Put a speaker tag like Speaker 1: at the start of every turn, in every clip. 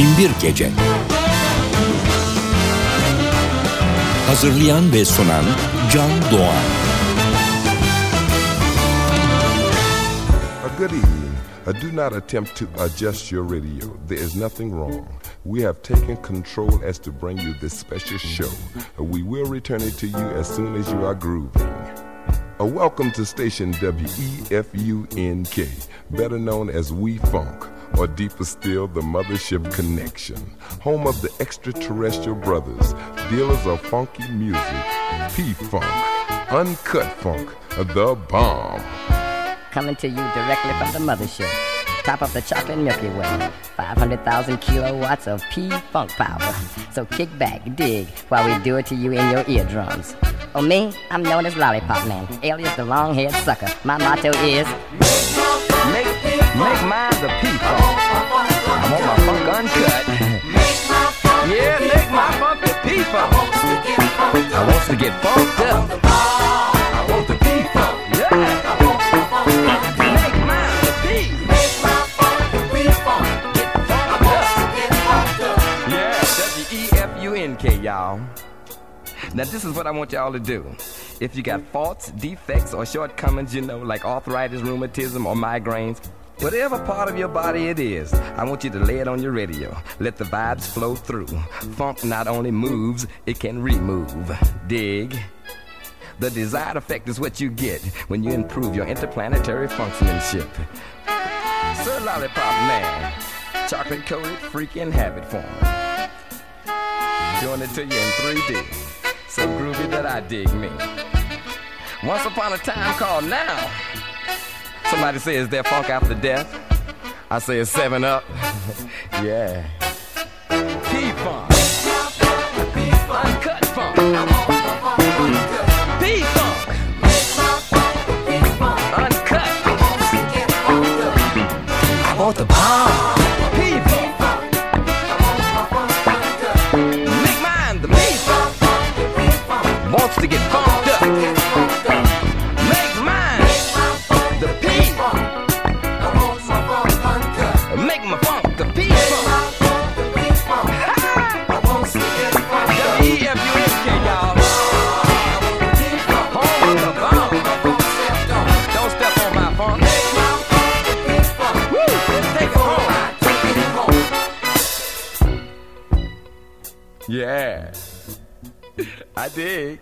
Speaker 1: Binbir Gece Hazırlayan ve sunan Can Doğan
Speaker 2: Good evening. Uh, do not attempt to adjust your radio. There is nothing wrong. We have taken control as to bring you this special show. We will return it to you as soon as you are grooving. A welcome to station WEFUNK, better known as We Funk, or deeper still, the Mothership Connection, home of the extraterrestrial brothers, dealers of funky music, P Funk, Uncut Funk, the bomb.
Speaker 3: coming to you directly from the mothership. Top of the chocolate Milky Way. 500,000 kilowatts of P-Funk power. So kick back, dig, while we do it to you in your eardrums. Oh, me? I'm known as Lollipop Man, alias the long-haired sucker. My motto is...
Speaker 4: Make, mine the P-Funk. I want my funk uncut. yeah, make my funk the P-Funk. I want to get funked up. I want the P-Funk. Yeah. Make mine the P. Get funked up. Yeah, W-E-F-U-N-K, y'all. Now this is what I want y'all to do. If you got faults, defects, or shortcomings, you know, like arthritis, rheumatism, or migraines, whatever part of your body it is, I want you to lay it on your radio. Let the vibes flow through. Funk not only moves, it can remove. Dig. The desired effect is what you get when you improve your interplanetary functionship. Sir Lollipop Man, chocolate coated freaking habit form. Doing it to you in 3D. So groovy that I dig me. Once upon a time called now. Somebody says they're funk after death. I say it's seven up. yeah. P-Funk. Uncut funk. P-Funk. Uncut. I want the bomb. Yeah, I dig.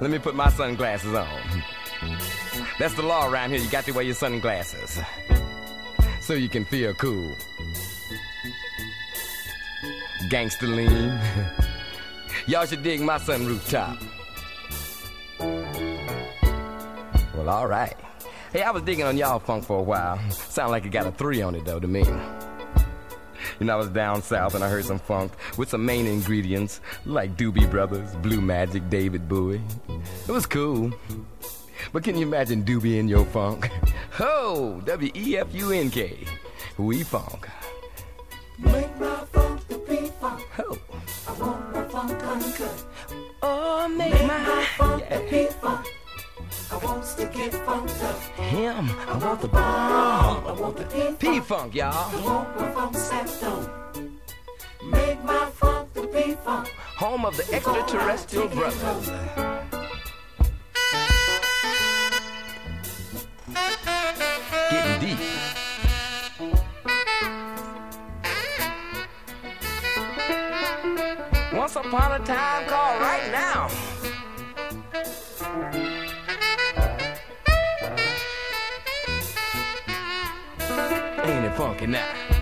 Speaker 4: Let me put my sunglasses on. That's the law around here. You got to wear your sunglasses so you can feel cool. Gangster lean. Y'all should dig my sunroof top. Well, all right. Hey, I was digging on y'all funk for a while. Sound like it got a three on it though to me. You know, I was down south and I heard some funk with some main ingredients like Doobie Brothers, Blue Magic, David Bowie. It was cool. But can you imagine Doobie in your funk? Ho! W E F U N K. We funk.
Speaker 5: Make my funk the P-Funk.
Speaker 4: Ho!
Speaker 5: I want my funk uncut.
Speaker 4: Oh, make
Speaker 5: Make my
Speaker 4: my.
Speaker 5: funk the
Speaker 4: Yeah.
Speaker 5: P-Funk. I want to get funked up.
Speaker 4: Him. I want the
Speaker 5: bomb. I want the P-Funk.
Speaker 4: Y'all.
Speaker 5: I want my funk. Make my funk the P-Funk.
Speaker 4: Home of the extraterrestrial brothers. Getting deep. Once upon a time called right now. Funky now?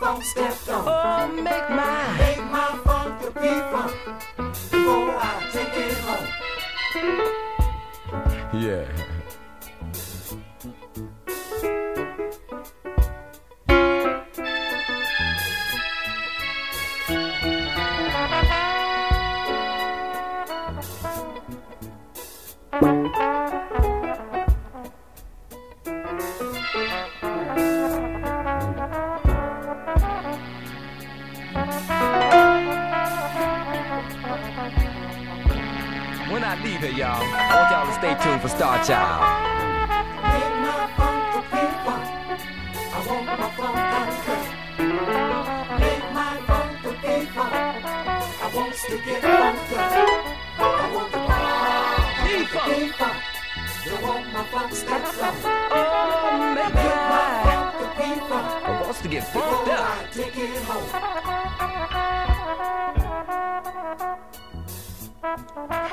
Speaker 5: Don't want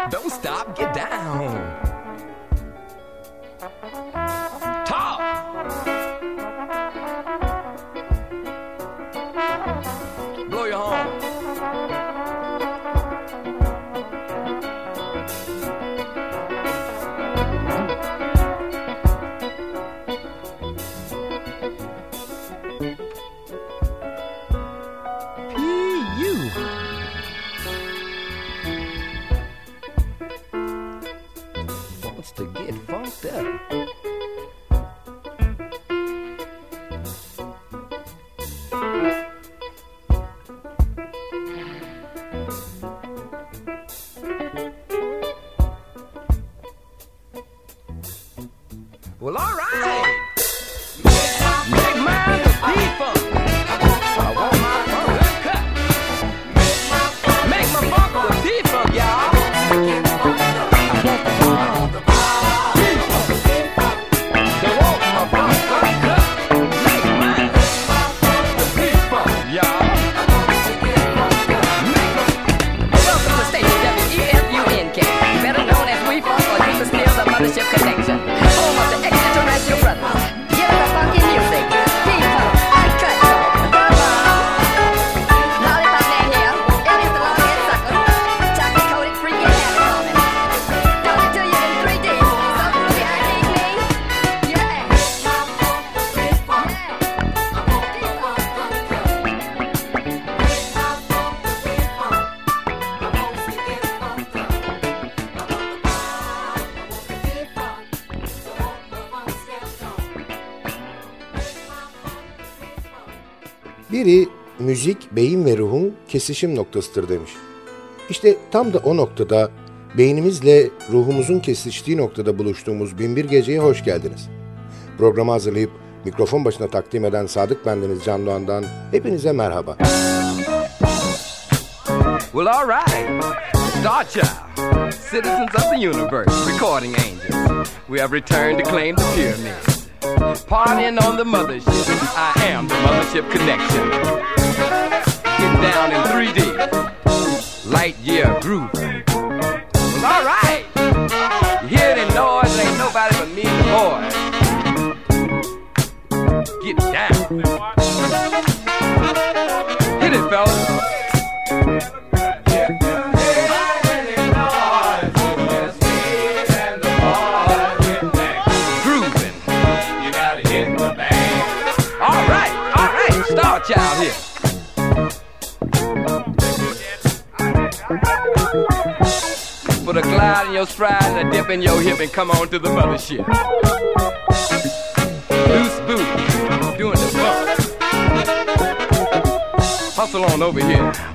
Speaker 4: Don't stop, get down.
Speaker 6: Biri müzik beyin ve ruhun kesişim noktasıdır demiş. İşte tam da o noktada beynimizle ruhumuzun kesiştiği noktada buluştuğumuz Binbir Gece'ye hoş geldiniz. Programı hazırlayıp mikrofon başına takdim eden Sadık Bendeniz Can Doğan'dan hepinize merhaba.
Speaker 4: Well, all right. Star Child, citizens of the universe, recording angels. We have returned to claim the pyramids. Partying on the mothership. I am the mothership connection. Getting down in 3D. Light year groove. Well, all right. You hear the noise? Ain't nobody but me and the boys. Get down. Hit it, fellas. Put a glide in your stride and a dip in your hip and come on to the mothership. Loose boot, doing the bump. Hustle on over here.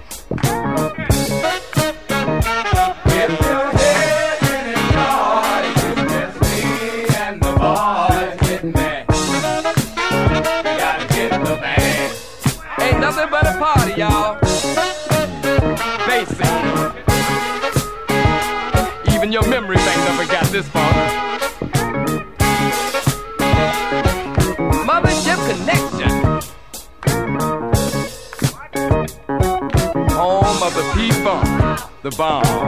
Speaker 4: Memory bank never got this far. Mothership connection. Home of the P-Funk, the bomb.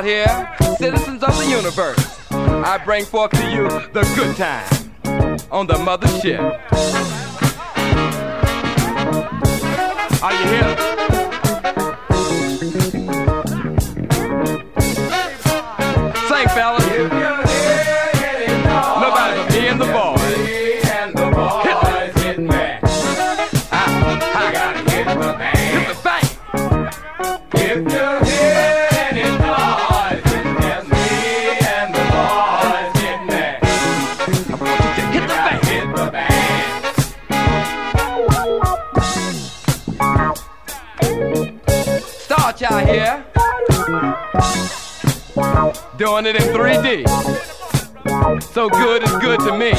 Speaker 4: out here, citizens of the universe. I bring forth to you the good time on the mothership. Are you here? got y'all here doing it in 3D. So good is good to me.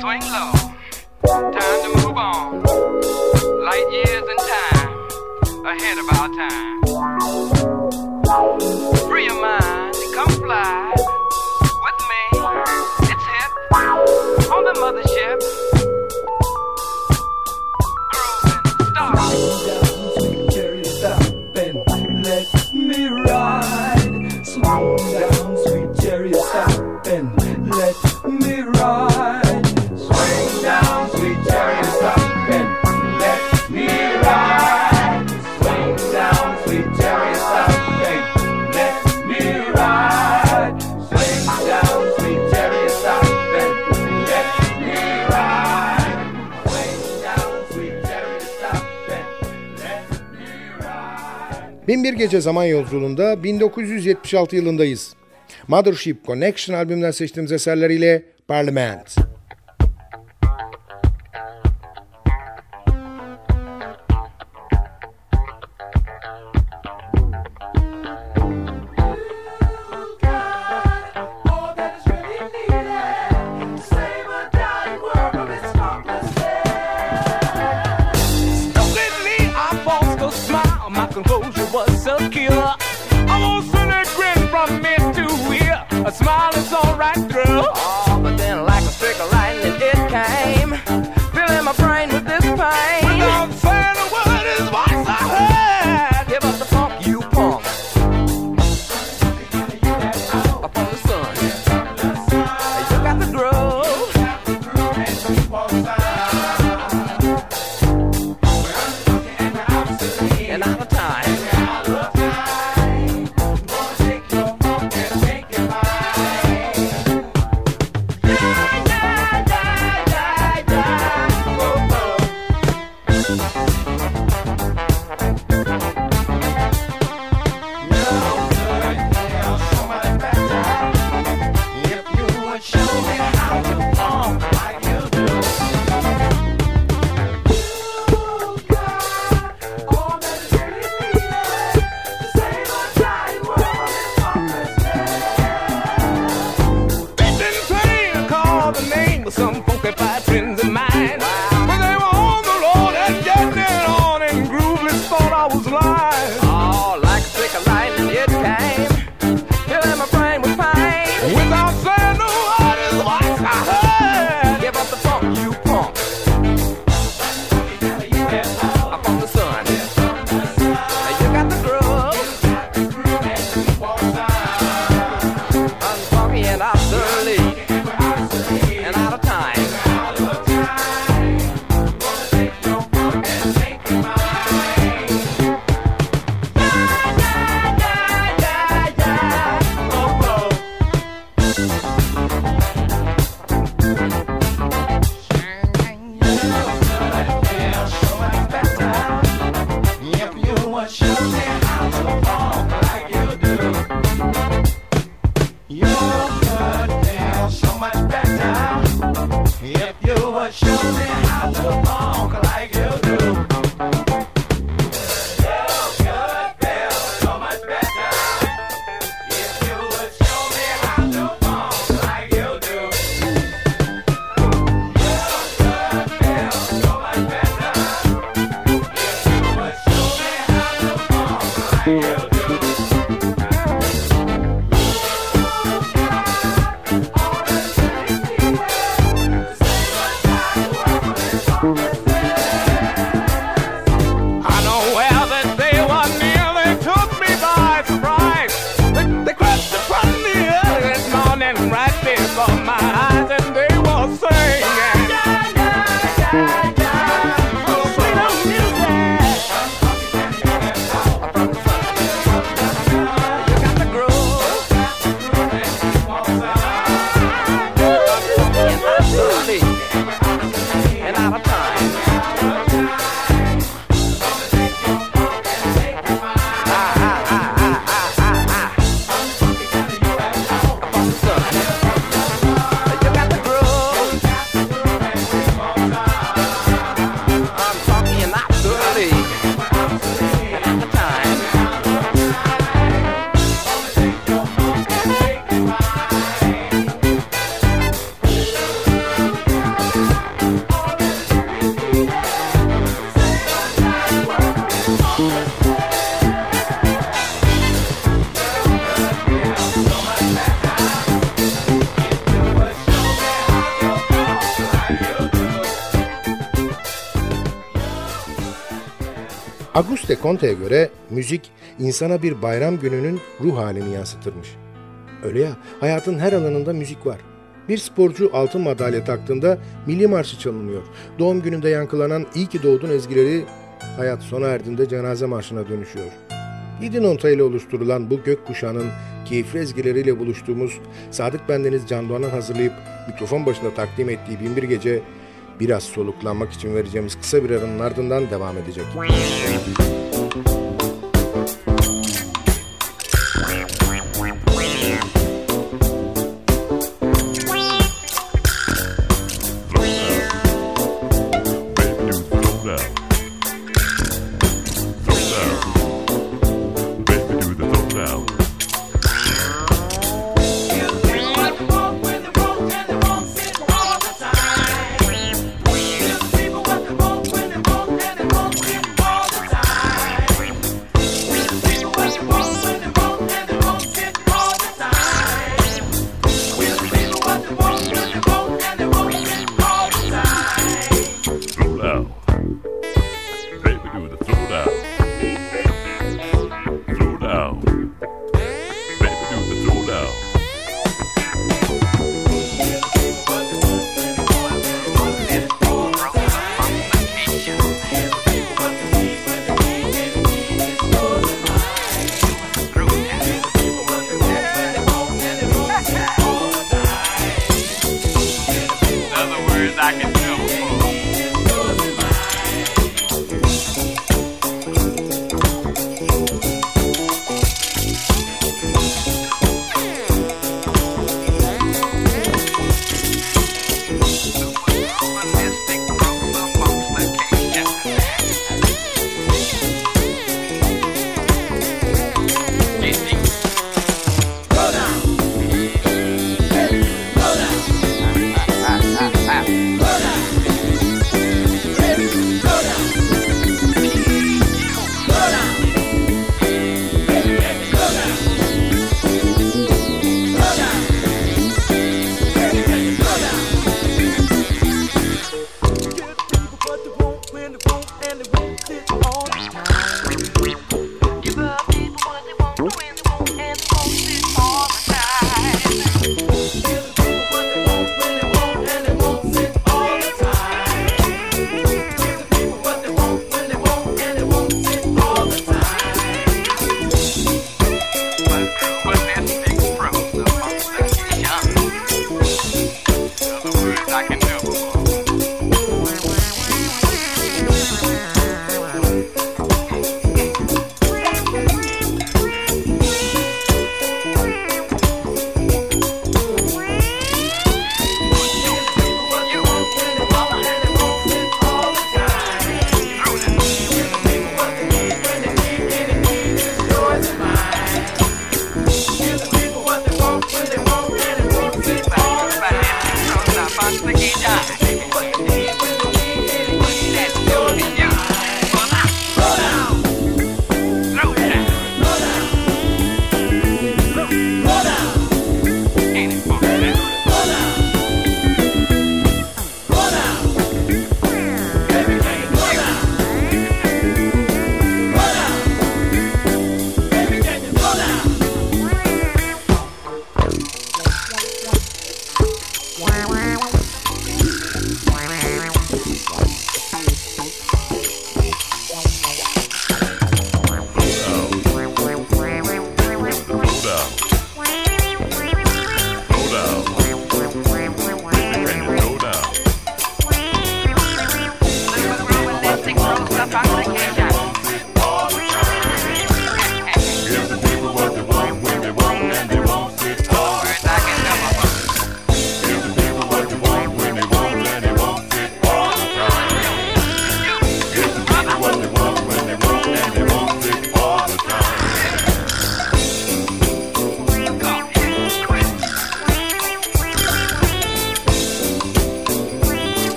Speaker 4: swing low. Time to move on. Light years in time, ahead of our time. Free your mind, come fly.
Speaker 1: Binbir Gece Zaman Yolculuğunda 1976 yılındayız. Mothership Connection albümünden seçtiğimiz eserleriyle Parliament.
Speaker 6: Comte'ye göre müzik insana bir bayram gününün ruh halini yansıtırmış. Öyle ya, hayatın her alanında müzik var. Bir sporcu altın madalya taktığında milli marşı çalınıyor. Doğum gününde yankılanan iyi ki doğdun ezgileri hayat sona erdiğinde cenaze marşına dönüşüyor. Yedi nota ile oluşturulan bu gökkuşağının keyifli ezgileriyle buluştuğumuz Sadık Bendeniz Can Doğan'ın hazırlayıp mikrofon başında takdim ettiği Binbir Gece biraz soluklanmak için vereceğimiz kısa bir aranın ardından devam edecek.
Speaker 7: People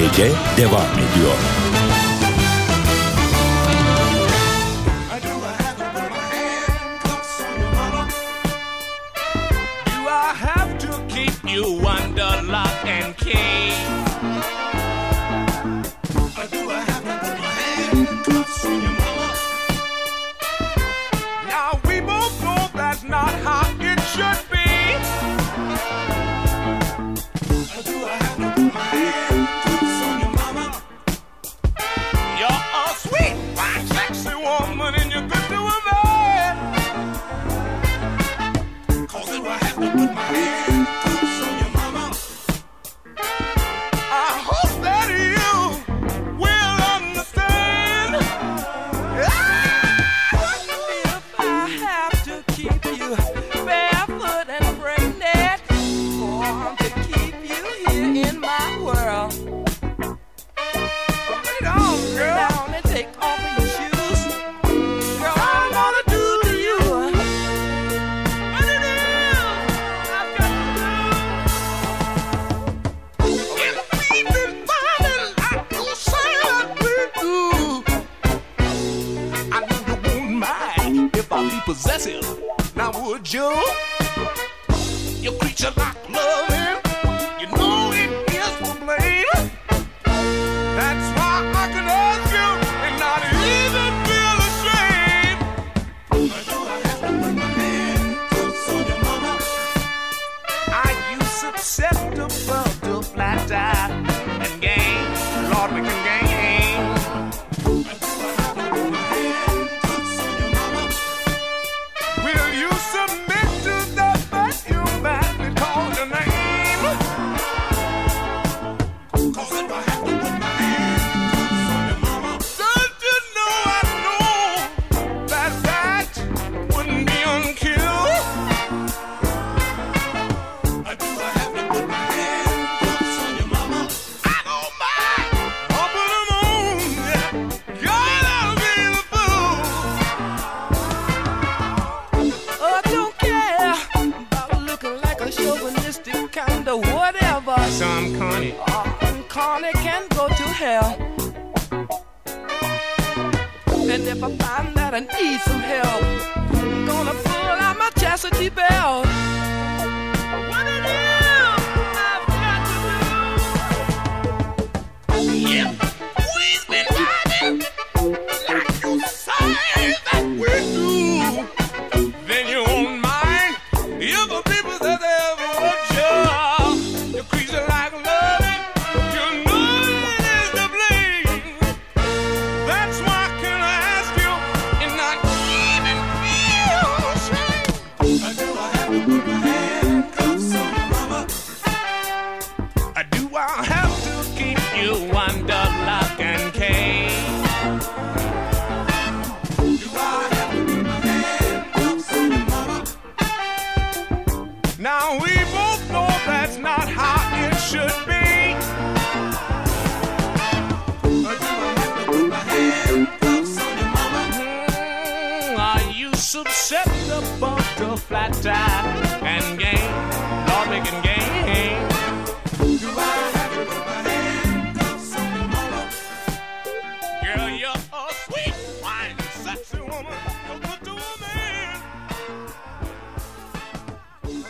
Speaker 1: GG devam ediyor.
Speaker 8: And if I find that I need some help, I'm gonna pull out my chastity belt.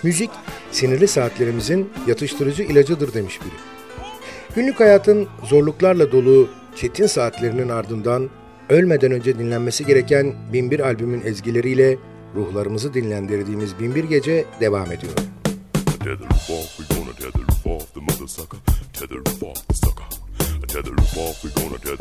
Speaker 6: Müzik sinirli saatlerimizin yatıştırıcı ilacıdır demiş biri. Günlük hayatın zorluklarla dolu çetin saatlerinin ardından ölmeden önce dinlenmesi gereken Binbir albümün ezgileriyle ruhlarımızı dinlendirdiğimiz Binbir Gece devam ediyor.
Speaker 9: Tether off, we gonna tether off the mother sucker. Tether off off, the sucker. Tether off off, we gonna tether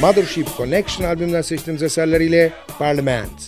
Speaker 6: Mothership Connection albümünden seçtiğimiz eserleriyle Parliament.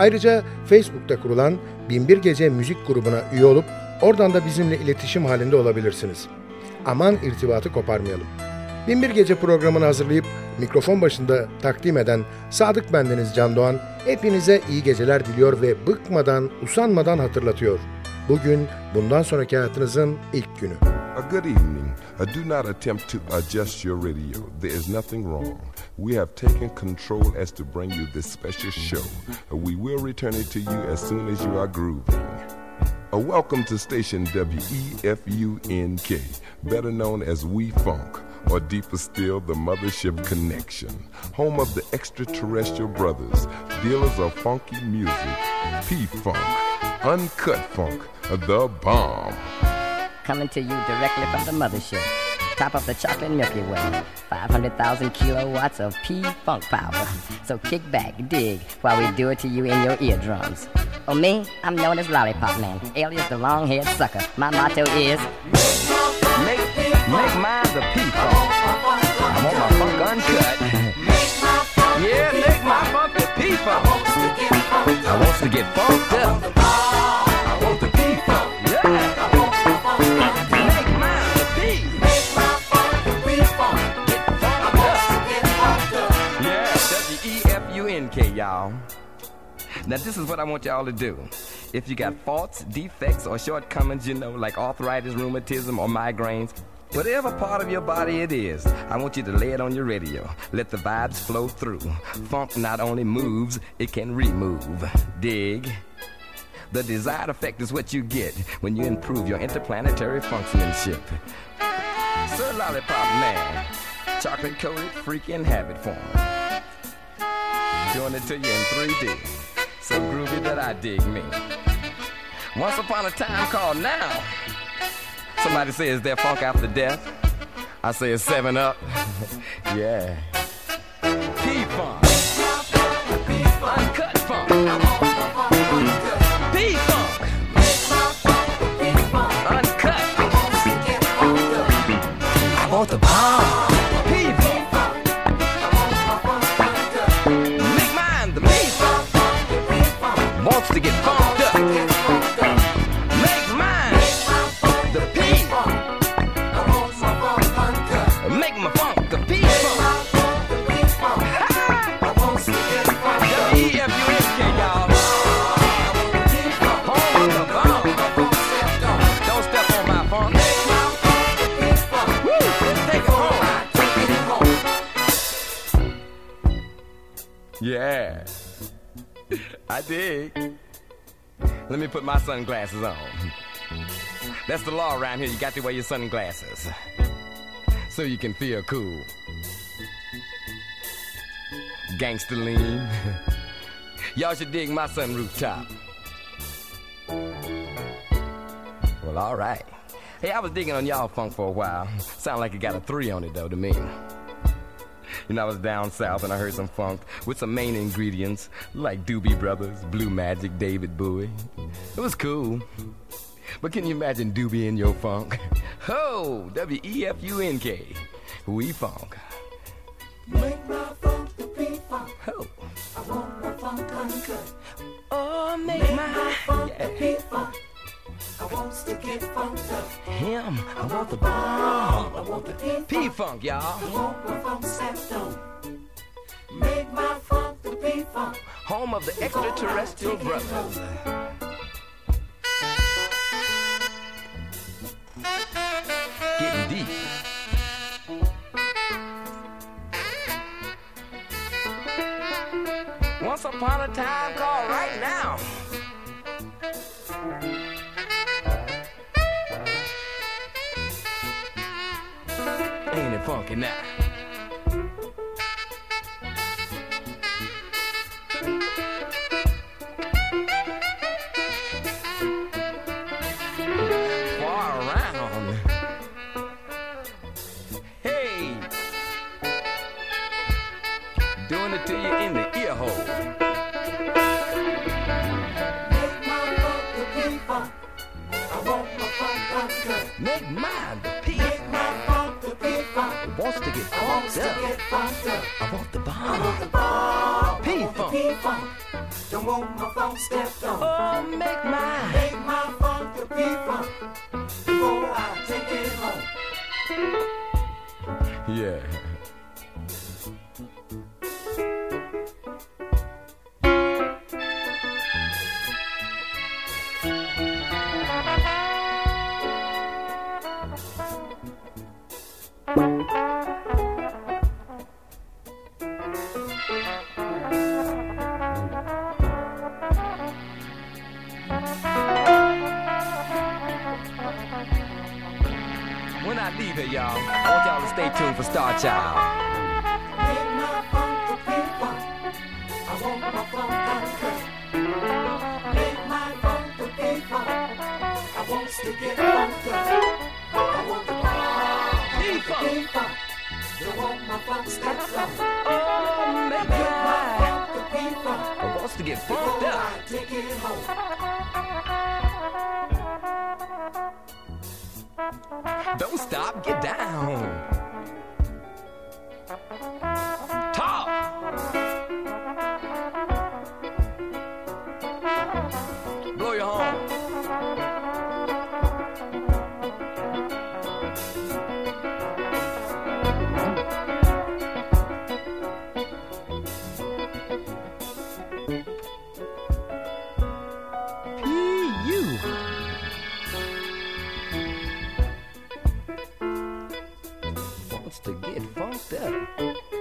Speaker 6: Ayrıca Facebook'ta kurulan Binbir Gece Müzik grubuna üye olup oradan da bizimle iletişim halinde olabilirsiniz. Aman irtibatı koparmayalım. Binbir Gece programını hazırlayıp mikrofon başında takdim eden Sadık Bendeniz Can Doğan hepinize iyi geceler diliyor ve bıkmadan, usanmadan hatırlatıyor. Bugün bundan sonraki hayatınızın ilk günü.
Speaker 2: A good evening. Uh, do not attempt to adjust your radio. There is nothing wrong. We have taken control as to bring you this special show. We will return it to you as soon as you are grooving. A welcome to station WEFUNK, better known as We Funk, or deeper still, the Mothership Connection, home of the extraterrestrial brothers, dealers of funky music, P Funk, Uncut Funk, the bomb.
Speaker 3: Coming to you directly from the mothership. Top of the chocolate Milky Way. 500,000 kilowatts of P-Funk power. So kick back, dig, while we do it to you in your eardrums. Oh, me? I'm known as Lollipop Man, alias the long-haired sucker. My motto is...
Speaker 4: Make, make mine the P-Funk. I want my funk uncut. yeah, make my funk the P-Funk. I want to get funked up. Y'all. Now, this is what I want y'all to do. If you got faults, defects, or shortcomings, you know, like arthritis, rheumatism, or migraines, whatever part of your body it is, I want you to lay it on your radio. Let the vibes flow through. Funk not only moves, it can remove. Dig? The desired effect is what you get when you improve your interplanetary functionship. Sir Lollipop Man, chocolate coated freaking habit form. Doing it to you in 3D. So groovy that I dig me. Once upon a time called now. Somebody says they're funk after death. I say it's seven up. yeah. P-Funk. Uncut funk. Let me put my sunglasses on. That's the law around here. You got to wear your sunglasses so you can feel cool. Gangsta lean. Y'all should dig my sunroof top. Well, all right. Hey, I was digging on y'all funk for a while. Sound like it got a three on it though to me. Know, I was down south and I heard some funk with some main ingredients like Doobie Brothers, Blue Magic, David Bowie. It was cool. But can you imagine Doobie in your funk? Ho! W E F U N K. We funk.
Speaker 5: Make my funk the P-Funk.
Speaker 4: Ho!
Speaker 5: I want my funk uncut.
Speaker 4: Oh, make
Speaker 5: Make my
Speaker 4: my.
Speaker 5: funk the
Speaker 4: Yeah.
Speaker 5: P-Funk. I want to get funked up.
Speaker 4: Him. I want the bomb.
Speaker 5: I want the P-Funk.
Speaker 4: P-Funk, y'all.
Speaker 5: I want my funk stepped. Make my funk the P-Funk.
Speaker 4: Home of the extraterrestrial brothers. Getting deep. Once upon a time called Ain't it funked up.
Speaker 3: Get funked.
Speaker 4: I want the bomb.
Speaker 3: I want the bomb.
Speaker 4: P-funk.
Speaker 3: P-funk. Don't want my funk stepped on.
Speaker 4: Oh, make my.
Speaker 3: Make my funk the P-funk. Before I take it home.
Speaker 4: Yeah. to
Speaker 3: get funked up.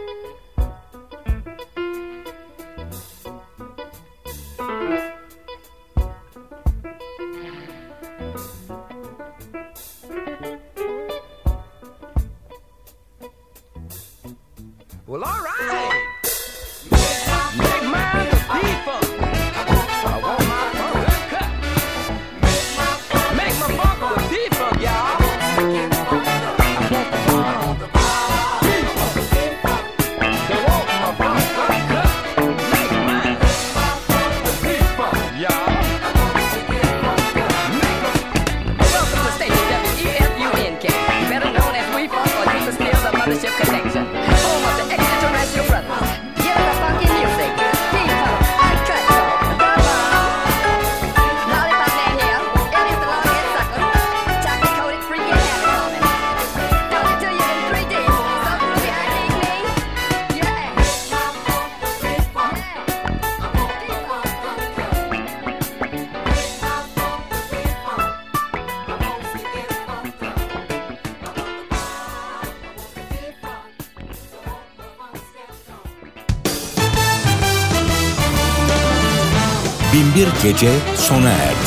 Speaker 5: Gece sona erdi.